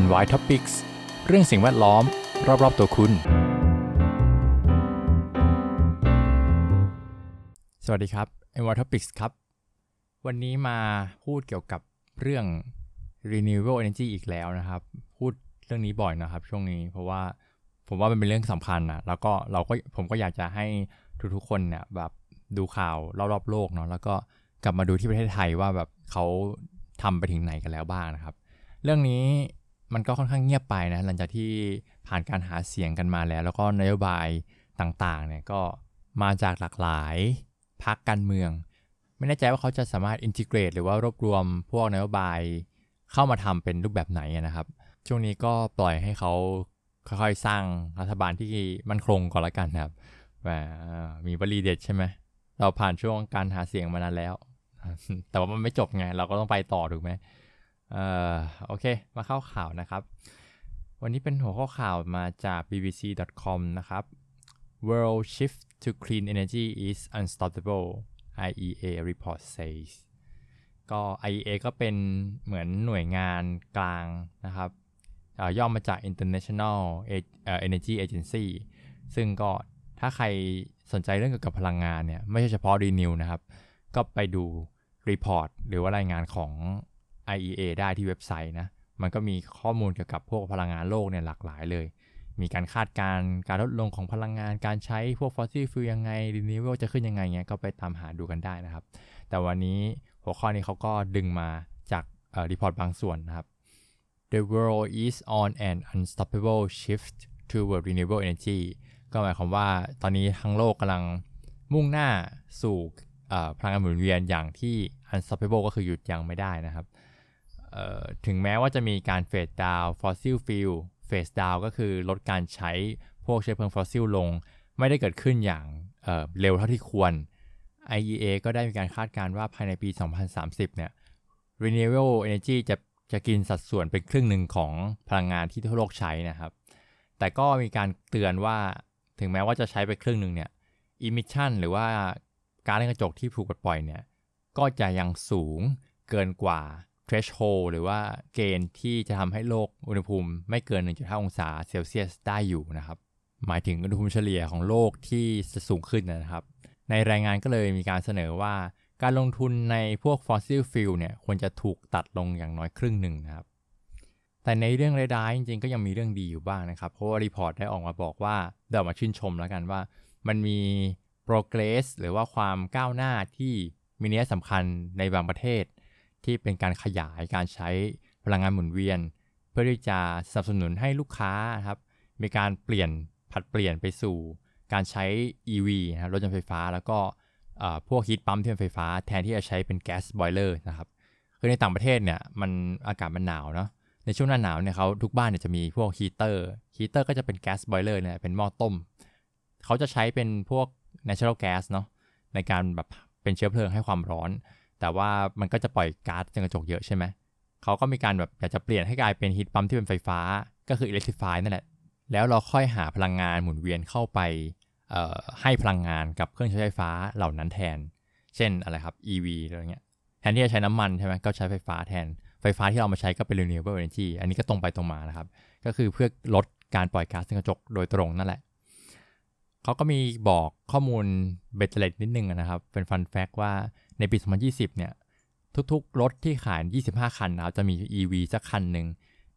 NY Topics เรื่องสิ่งแวดล้อม รอบๆตัวคุณ สวัสดีครับ NY Topics ครับ วันนี้มาพูดเกี่ยวกับเรื่อง renewable energy อีกแล้วนะครับ พูดเรื่องนี้บ่อยนะครับ ช่วงนี้เพราะว่าผมว่ามันเป็นเรื่องสำคัญนะแล้วก็เราก็ผมก็อยากจะให้ทุกๆคนเนี่ยแบบดูข่าวรอบๆโลกเนาะแล้วก็กลับมาดูที่ประเทศไทยว่าแบบเขาทำไปถึงไหนกันแล้วบ้างนะครับ เรื่องนี้ มันก็ค่อนข้างเงียบไปนะหลังจากที่ผ่านการหาเสียงกันมาแล้ว แล้วก็นโยบายต่างๆเนี่ยก็มาจากหลากหลายพักการเมือง ไม่แน่ใจว่าเขาจะสามารถอินทิเกรตหรือว่ารวบรวมพวกนโยบายเข้ามาทำเป็นรูปแบบไหนนะครับ ช่วงนี้ก็ปล่อยให้เขาค่อยๆสร้างรัฐบาลที่มั่นคงก่อนละกันครับมีบรีเด็ดใช่ไหมเราผ่านช่วงการหาเสียงมานานแล้ว แต่ว่ามันไม่จบไง เราก็ต้องไปต่อถูกไหม เอ่อโอเค มาเข้าข่าวนะครับ วันนี้เป็นหัวข้อข่าวมาจาก bbc.com นะครับ World shift to clean energy is unstoppable IEA report says ก็ IEA ก็เป็นเหมือนหน่วยงานกลางนะครับย่อมาจาก International Energy Agency ซึ่งก็ถ้าใครสนใจเรื่องเกี่ยวกับพลังงานเนี่ย ไม่ใช่เฉพาะ Renew นะครับ ก็ไปดู report หรือว่ารายงานของ IEA ได้ที่เว็บไซต์นะ มันก็มีข้อมูลเกี่ยวกับพวกพลังงานโลกเนี่ยหลากหลายเลย มีการคาดการณ์การลดลงของพลังงาน การใช้พวก fossil fuel ยังไง renew จะขึ้นยังไงเงี้ย ก็ไปตามหาดูกันได้นะครับ แต่วันนี้หัวข้อนี้เขาก็ดึงมาจาก report บางส่วนนะครับ The world is on an unstoppable shift toward renewable energy ก็หมายความว่าตอนนี้ทั้งโลกกำลังมุ่งหน้าสู่พลังงานหมุนเวียนอย่างที่ unstoppable ก็คือหยุดยั้งไม่ได้นะครับ ถึงแม้ว่าจะมีการ phase down fossil fuel phase down ก็คือลดการใช้พวกเชื้อเพลิงฟอสซิลลง ไม่ได้เกิดขึ้นอย่างเร็วเท่าที่ควร IEA ก็ได้มีการคาดการณ์ว่าภายในปี 2030 เนี่ย renewable energy จะจะกินสัดส่วนเป็นครึ่งหนึ่งของพลังงานที่ทั่วโลกใช้นะครับ แต่ก็มีการเตือนว่าถึงแม้ว่าจะใช้ไปครึ่งหนึ่งเนี่ย emission หรือว่าการเล่นกระจกที่ถูกปล่อยเนี่ย ก็จะยังสูงเกินกว่า threshold หรือว่าเกณฑ์ที่จะทำให้โลกอุณหภูมิไม่เกิน 1.5 องศาเซลเซียสได้อยู่นะครับ หมายถึงอุณหภูมิเฉลี่ยของโลกที่จะสูงขึ้นนะครับ ในรายงานก็เลยมีการเสนอว่า การลงทุนในพวก fossil fuel เนี่ยควรจะถูกตัดลงอย่างน้อยครึ่งหนึ่งนะครับ แต่ในเรื่องร้ายๆจริงๆ ก็ยังมีเรื่องดีอยู่บ้างนะครับ เพราะว่า report ได้ออกมาบอกว่าเดี๋ยวมาชื่นชมแล้วกันว่า มันมี progress หรือว่าความก้าวหน้าที่มีนัยสำคัญในบางประเทศ ที่เป็นการขยายการใช้พลังงานหมุนเวียน เพื่อที่จะสนับสนุนให้ลูกค้าครับมีการเปลี่ยนผัดเปลี่ยนไปสู่ การใช้ EV นะรถยนต์ไฟฟ้า แล้วก็พวก heat pump ที่เป็นไฟฟ้า แทนที่จะใช้เป็น gas boiler นะครับคือในต่างประเทศเนี่ยมันอากาศมันหนาวเนาะในช่วงหน้าหนาวเนี่ยเขาทุกบ้านเนี่ยจะมีพวกฮีเตอร์ฮีเตอร์ก็จะเป็น gas boiler เนี่ยเป็นหม้อต้ม เขาจะใช้เป็นพวก natural gas เนาะในการแบบเป็นเชื้อเพลิงให้ความร้อน แต่ว่ามันก็จะปล่อยก๊าซกระจกเยอะใช่ไหมเขาก็มีการแบบอยากจะเปลี่ยนให้กลายเป็นฮีทปั๊มที่เป็นไฟฟ้า ก็คือ electrify นั่นแหละ แล้วเราค่อยหาพลังงานหมุนเวียนเข้าไปให้พลังงานกับเครื่องใช้ไฟฟ้าเหล่านั้นแทน เช่นอะไรครับ EV อะไรเงี้ย แทนที่จะใช้น้ำมันใช่ไหมก็ใช้ไฟฟ้าแทน ไฟฟ้าที่เรามาใช้ก็เป็น renewable energy อันนี้ก็ตรงไปตรงมานะครับ ก็คือเพื่อลดการปล่อยก๊าซกระจกโดยตรงนั่นแหละเขาก็มีบอกข้อมูลเบตเตเลตนิดนึงนะครับ เป็นฟันแฟกว่า ในปี 2020 เนี่ย ทุกๆ รถที่ขาย 25 คันนะครับ จะมี EV สักคันหนึ่ง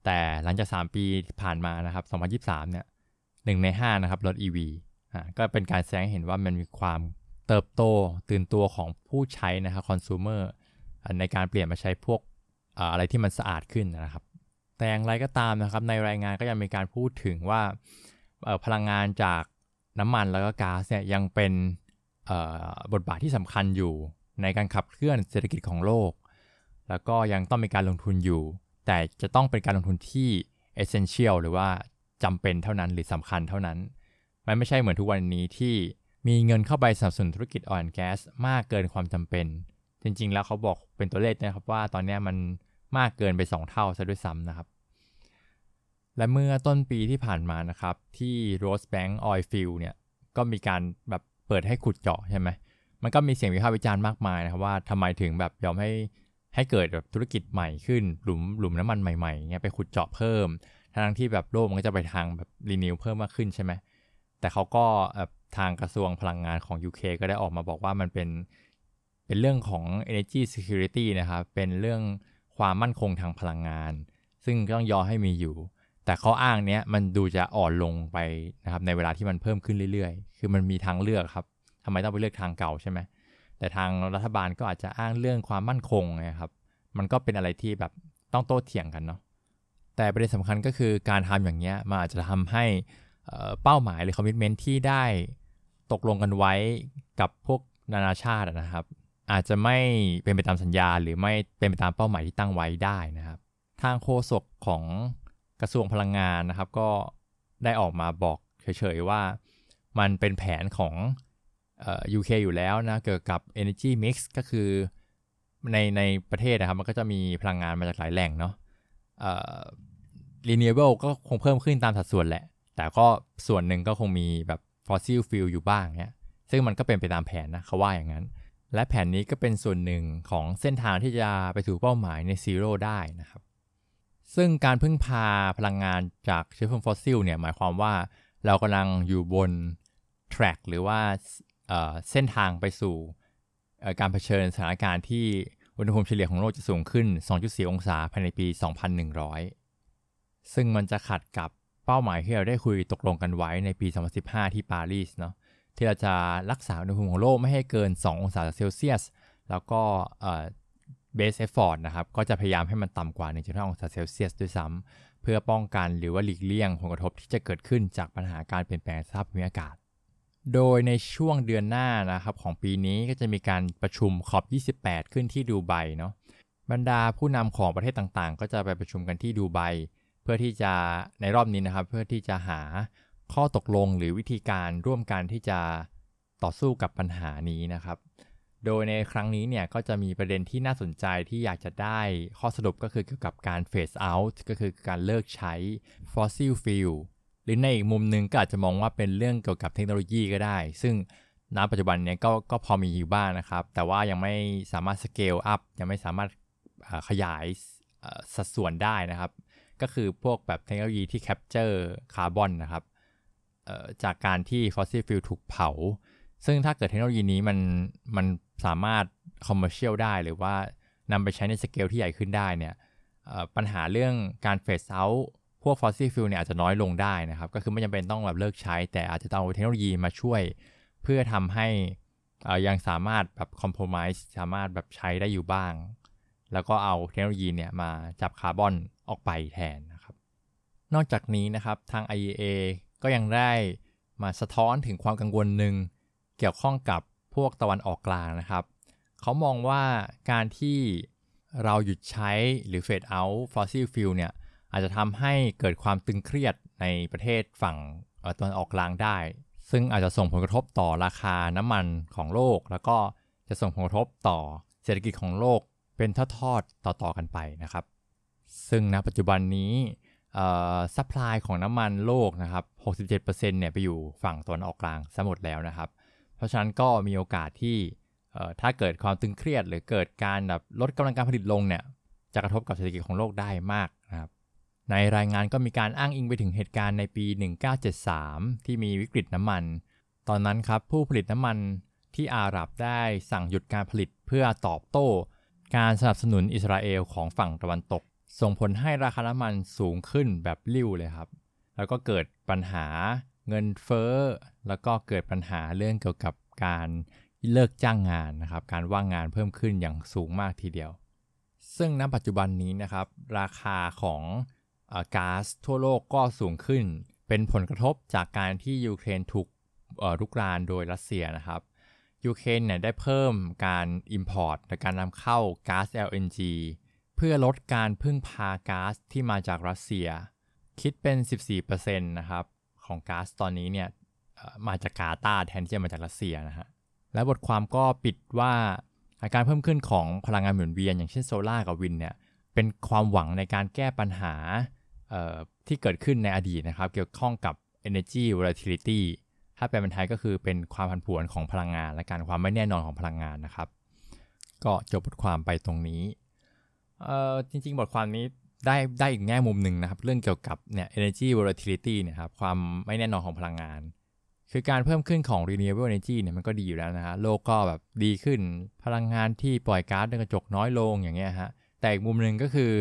แต่หลังจาก 3 ปีผ่านมานะครับ 2023 เนี่ยหนึ่งใน 5 นะครับ รถ EV อ่าก็เป็นการแสดงเห็นว่ามันมีความเติบโตตื่นตัวของผู้ใช้นะครับคอน sumer ในการเปลี่ยนมาใช้พวกอะไรที่มันสะอาดขึ้นนะครับ แต่อย่างไรก็ตามนะครับ ในรายงานก็ยังมีการพูดถึงว่าพลังงานจากน้ำมันแล้วก็ก๊าซเนี่ยยังเป็นบทบาทที่สำคัญอยู่ ในการขับเคลื่อนเศรษฐกิจของโลก แล้วก็ยังต้องมีการลงทุนอยู่ แต่จะต้องเป็นการลงทุนที่ essential หรือว่าจำเป็นเท่านั้นหรือสำคัญเท่านั้น มันไม่ใช่เหมือนทุกวันนี้ที่มีเงินเข้าไปสนับสนุนธุรกิจออยล์แก๊สมากเกินความจำเป็น จริง ๆ แล้วเขาบอกเป็นตัวเลขนะครับว่าตอนนี้มันมากเกินไป 2 เท่าซะด้วยซ้ำนะครับ และเมื่อต้นปีที่ผ่านมานะครับ ที่ Rosebank Oil Field เนี่ยก็มีการแบบเปิดให้ขุดเจาะใช่ไหม มันก็มีเสียงวิพากษ์วิจารณ์มากมายนะครับว่าทำไมถึงแบบยอมให้ให้เกิดแบบธุรกิจใหม่ขึ้น หลุมหลุมน้ำมันใหม่ๆเงี้ยไปขุดเจาะเพิ่มทั้งที่แบบโลกมันก็จะไปทางแบบรีนิวเพิ่มมากขึ้นใช่ไหมแต่เขาก็แบบทางกระทรวงพลังงานของ UK ก็ได้ออกมาบอกว่ามันเป็นเป็นเรื่องของ energy security นะครับ เป็นเรื่องความมั่นคงทางพลังงาน ซึ่งต้องยอให้มีอยู่ แต่เขาอ้างเนี้ยมันดูจะอ่อนลงไปนะครับในเวลาที่มันเพิ่มขึ้นเรื่อยๆ คือมันมีทางเลือกครับ ทำไมต้องไปเลือกทางเก่าใช่ไหมแต่ทางรัฐบาลก็อาจจะอ้างเรื่องความมั่นคงนะครับ มันก็เป็นอะไรที่แบบต้องโต้เถียงกันเนาะแต่ประเด็นสำคัญก็คือการทำอย่างเงี้ยมันอาจจะทำให้เป้าหมายหรือคอมมิชเมนท์ที่ได้ตกลงกันไว้กับพวกนานาชาตินะครับ อาจจะไม่เป็นไปตามสัญญา หรือไม่เป็นไปตามเป้าหมายที่ตั้งไว้ได้นะครับ ทางโฆษกของกระทรวงพลังงานนะครับ ก็ได้ออกมาบอกเฉยๆว่า มันเป็นแผนของ UK อยู่แล้วนะเกี่ยวกับ energy mix ก็คือในในประเทศนะครับ มันก็จะมีพลังงานมาจากหลายแหล่งเนาะเอ่อ renewable ก็คงเพิ่มขึ้นตามสัดส่วนแหละ แต่ก็ส่วนหนึ่งก็คงมีแบบ fossil fuel อยู่บ้างเนี่ยซึ่งมันก็เป็นไปตามแผนนะเขาว่าอย่างนั้น และแผนนี้ก็เป็นส่วนหนึ่งของเส้นทางที่จะไปสู่เป้าหมาย Net Zero ได้นะครับ ซึ่งการพึ่งพาพลังงานจากเชื้อเพลิงฟอสซิลเนี่ยหมายความว่าเรากำลังอยู่บน track หรือว่า เส้นทางไปสู่การเผชิญสถานการณ์ที่อุณหภูมิเฉลี่ยของโลกจะสูงขึ้น 2.4 องศาภายในปี 2100 ซึ่งมันจะขัดกับเป้าหมายที่เราได้คุยตกลงกันไว้ในปี 2015 ที่ปารีสเนาะที่เราจะรักษาอุณหภูมิของโลกไม่ให้เกิน 2 องศาเซลเซียส แล้วก็ best effort นะครับก็จะพยายามให้มันต่ำกว่า 1.5 องศาเซลเซียสด้วยซ้ำเพื่อป้องกันหรือว่าหลีกเลี่ยงผลกระทบที่จะเกิดขึ้นจากปัญหาการเปลี่ยนแปลงสภาพภูมิอากาศ โดยในช่วงเดือนหน้านะครับของปีนี้ก็จะมีการประชุม COP 28 ขึ้นที่ดูไบเนาะบรรดาผู้นำของประเทศต่างๆ ก็จะไปประชุมกันที่ดูไบเพื่อที่จะในรอบนี้นะครับ เพื่อที่จะหาข้อตกลงหรือวิธีการร่วมกันที่จะต่อสู้กับปัญหานี้นะครับ โดยในครั้งนี้เนี่ยก็จะมีประเด็นที่น่าสนใจที่อยากจะได้ข้อสรุปก็คือเกี่ยวกับการ phase out ก็คือการเลิกใช้ fossil fuel หรือในอีกมุมหนึ่งก็อาจจะมองว่าเป็นเรื่องเกี่ยวกับเทคโนโลยีก็ได้ ซึ่งณปัจจุบันเนี่ยก็ก็พอมีอยู่บ้างนะครับ แต่ว่ายังไม่สามารถ scale up ยังไม่สามารถขยายสัดส่วนได้นะครับ ก็คือพวกแบบเทคโนโลยีที่ capture คาร์บอนนะครับจากการที่ fossil fuel ถูกเผา ซึ่งถ้าเกิดเทคโนโลยีนี้มันมันสามารถ commercial ได้ หรือว่านำไปใช้ในสเกลที่ใหญ่ขึ้นได้เนี่ยปัญหาเรื่องการ phase out พวก fossil fuel เนี่ยอาจจะน้อยลงได้นะครับ ก็คือไม่จำเป็นต้องแบบเลิกใช้ แต่อาจจะต้องเอาเทคโนโลยีมาช่วย เพื่อทำให้ยังสามารถแบบ compromise สามารถแบบใช้ได้อยู่บ้าง แล้วก็เอาเทคโนโลยีเนี่ยมาจับคาร์บอนออกไปแทนนะครับ นอกจากนี้นะครับทาง IEA ก็ยังได้มาสะท้อนถึงความกังวลหนึ่งเกี่ยวข้องกับพวกตะวันออกกลางนะครับ เขามองว่าการที่เราหยุดใช้หรือ phase out fossil fuel เนี่ย อาจจะทำให้เกิดความตึงเครียดในประเทศฝั่งตะวันออกกลางได้ ซึ่งอาจจะส่งผลกระทบต่อราคาน้ำมันของโลก แล้วก็จะส่งผลกระทบต่อเศรษฐกิจของโลกเป็นทอดๆต่อๆกันไปนะครับ ซึ่งณปัจจุบันนี้ supply ของน้ำมันโลกนะครับ 67%เนี่ยไปอยู่ฝั่งตะวันออกกลางซะหมดแล้วนะครับ เพราะฉะนั้นก็มีโอกาสที่ถ้าเกิดความตึงเครียด หรือเกิดการแบบลดกำลังการผลิตลงเนี่ยจะกระทบกับเศรษฐกิจของโลกได้มากนะครับ ในรายงานก็มีการอ้างอิงไปถึงเหตุการณ์ในปี 1973 ที่มีวิกฤตน้ำมัน ตอนนั้นครับผู้ผลิตน้ำมันที่อาหรับได้สั่งหยุดการผลิตเพื่อตอบโต้ การสนับสนุนอิสราเอลของฝั่งตะวันตก ส่งผลให้ราคาน้ำมันสูงขึ้นแบบริ่วเลยครับ แล้วก็เกิดปัญหาเงินเฟ้อ แล้วก็เกิดปัญหาเรื่องเกี่ยวกับการเลิกจ้างงานนะครับ การว่างงานเพิ่มขึ้นอย่างสูงมากทีเดียว ซึ่งณปัจจุบันนี้นะครับ ราคาของ ก๊าซทั่วโลกก็สูงขึ้น เป็นผลกระทบจากการที่ยูเครนถูกรุกรานโดยรัสเซียนะครับยูเครนเนี่ยได้เพิ่มการ Import และการนำเข้าก๊าซ LNG เพื่อลดการพึ่งพาก๊าซที่มาจากรัสเซีย คิดเป็น 14%นะครับของก๊าซตอนนี้เนี่ยมาจากกาตาร์แทนที่จะมาจากรัสเซียนะฮะและบทความก็ปิดว่าอาการเพิ่มขึ้นของพลังงานหมุนเวียน อย่างเช่นโซลา่ากับวินเนี่ยเป็นความหวังในการแก้ปัญหา ที่เกิดขึ้นในอดีตนะครับ เกี่ยวข้องกับ energy volatility ถ้าแปลเป็นไทยก็คือเป็นความผันผวนของพลังงาน และการความไม่แน่นอนของพลังงานนะครับ ก็จบบทความไปตรงนี้จริง ๆ บทความนี้ได้ได้อีกแง่มุมหนึ่งนะครับ เรื่องเกี่ยวกับเนี่ย energy volatility นี่ยครับความไม่แน่นอนของพลังงาน คือการเพิ่มขึ้นของ renewable energy เนี่ยมันก็ดีอยู่แล้วนะฮะโลกก็แบบดีขึ้นพลังงานที่ปล่อยก๊าซเรือนกระจกน้อยลงอย่างเงี้ยฮะแต่อีกมุมหนึ่งก็คือ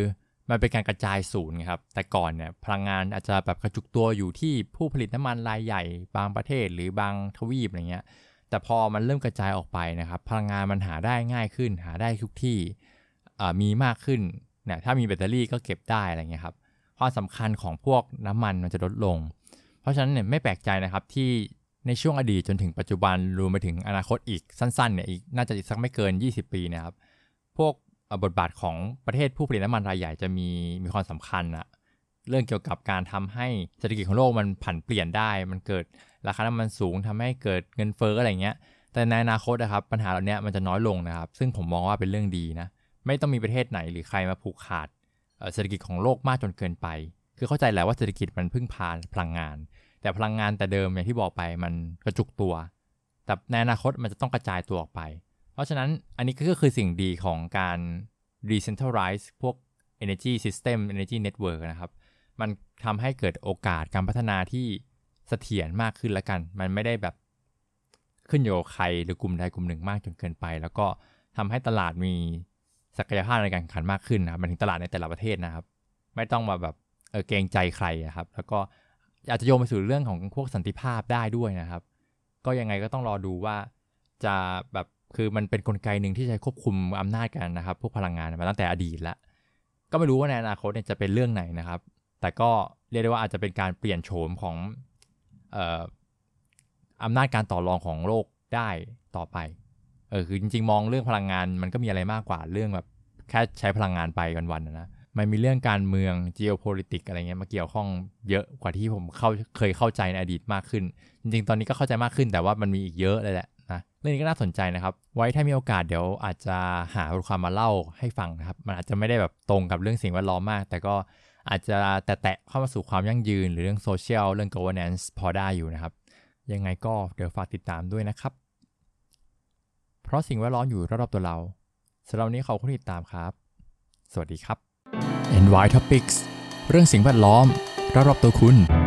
มันเป็นการกระจายศูนย์ครับ แต่ก่อนเนี่ยพลังงานอาจจะแบบกระจุกตัวอยู่ที่ผู้ผลิตน้ำมันรายใหญ่ บางประเทศหรือบางทวีปอะไรเงี้ย แต่พอมันเริ่มกระจายออกไปนะครับ พลังงานมันหาได้ง่ายขึ้น หาได้ทุกที่มีมากขึ้นเนี่ยถ้ามีแบตเตอรี่ก็เก็บได้อะไรเงี้ยครับ ความสำคัญของพวกน้ำมันมันจะลดลง เพราะฉะนั้นเนี่ยไม่แปลกใจนะครับที่ในช่วงอดีตจนถึงปัจจุบันรวมไปถึงอนาคตอีกสั้นๆเนี่ยอีกน่าจะอีกสักไม่เกิน 20 ปีนะครับ พวก บทบาทของประเทศผู้ผลิตน้ำมันรายใหญ่จะมีมีความสำคัญอะเรื่องเกี่ยวกับการทำให้เศรษฐกิจของโลกมันผันเปลี่ยนได้ มันเกิดราคาน้ำมันสูงทำให้เกิดเงินเฟ้ออะไรเงี้ย แต่ในอนาคตนะครับปัญหาเหล่านี้มันจะน้อยลงนะครับ ซึ่งผมมองว่าเป็นเรื่องดีนะ ไม่ต้องมีประเทศไหนหรือใครมาผูกขาดเศรษฐกิจของโลกมากจนเกินไป คือเข้าใจแหละว่าเศรษฐกิจมันพึ่งพาพลังงาน แต่พลังงานแต่เดิมอย่างที่บอกไปมันกระจุกตัว แต่ในอนาคตมันจะต้องกระจายตัวออกไป เพราะฉะนั้นอันนี้ก็คือสิ่งดีของการ decentralize พวก energy system energy network นะครับ มันทำให้เกิดโอกาสการพัฒนาที่เสถียรมากขึ้นแล้วกัน มันไม่ได้แบบขึ้นอยู่กับใครหรือกลุ่มใดกลุ่มหนึ่งมากจนเกินไป แล้วก็ทำให้ตลาดมีศักยภาพในการแข่งขันมากขึ้นนะครับมันถึงตลาดในแต่ละประเทศนะครับ ไม่ต้องมาแบบเออเกรงใจใครครับ แล้วก็อาจจะโยงไปสู่เรื่องของพวกสันติภาพได้ด้วยนะครับ ก็ยังไงก็ต้องรอดูว่าจะแบบ คือมันเป็นนกลไกหนึ่งที่ใช้ควบคุมอำนาจกันนะครับพวกพลังงานมาตั้งแต่อดีตแล้วก็ไม่รู้ว่าในอนาคตเนี่ยจะเป็นเรื่องไหนนะครับ แต่ก็เรียกได้ว่าอาจจะเป็นการเปลี่ยนโฉมของอำนาจการต่อรองของโลกได้ต่อไปเออคือจริงๆ มองเรื่องพลังงานมันก็มีอะไรมากกว่าเรื่องแบบแค่ใช้พลังงานไปวันๆนะมันมีเรื่องการเมือง geopolitics อะไรเงี้ยมาเกี่ยวข้องเยอะกว่าที่ผมเข้าเคยเข้าใจในอดีตมากขึ้น จริงๆ ตอนนี้ก็เข้าใจมากขึ้นแต่ว่ามันมีอีกเยอะเลยแหละ รื่องนี้ก็น่าสนใจนะครับ ไว้ถ้ามีโอกาสเดี๋ยวอาจจะหาบทความมาเล่าให้ฟังนะครับ มันอาจจะไม่ได้แบบตรงกับเรื่องสิ่งแวดล้อมมาก แต่ก็อาจจะแตะเข้ามาสู่ความยั่งยืน หรือเรื่องโซเชียลเรื่อง governance พอได้อยู่นะครับ ยังไงก็เดี๋ยวฝากติดตามด้วยนะครับ เพราะสิ่งแวดล้อมอยู่รอบๆตัวเราสำหรับวันนี้ขอบคุณติดตามครับ สวัสดีครับ NY Topics เรื่องสิ่งแวดล้อมรอบๆตัวคุณ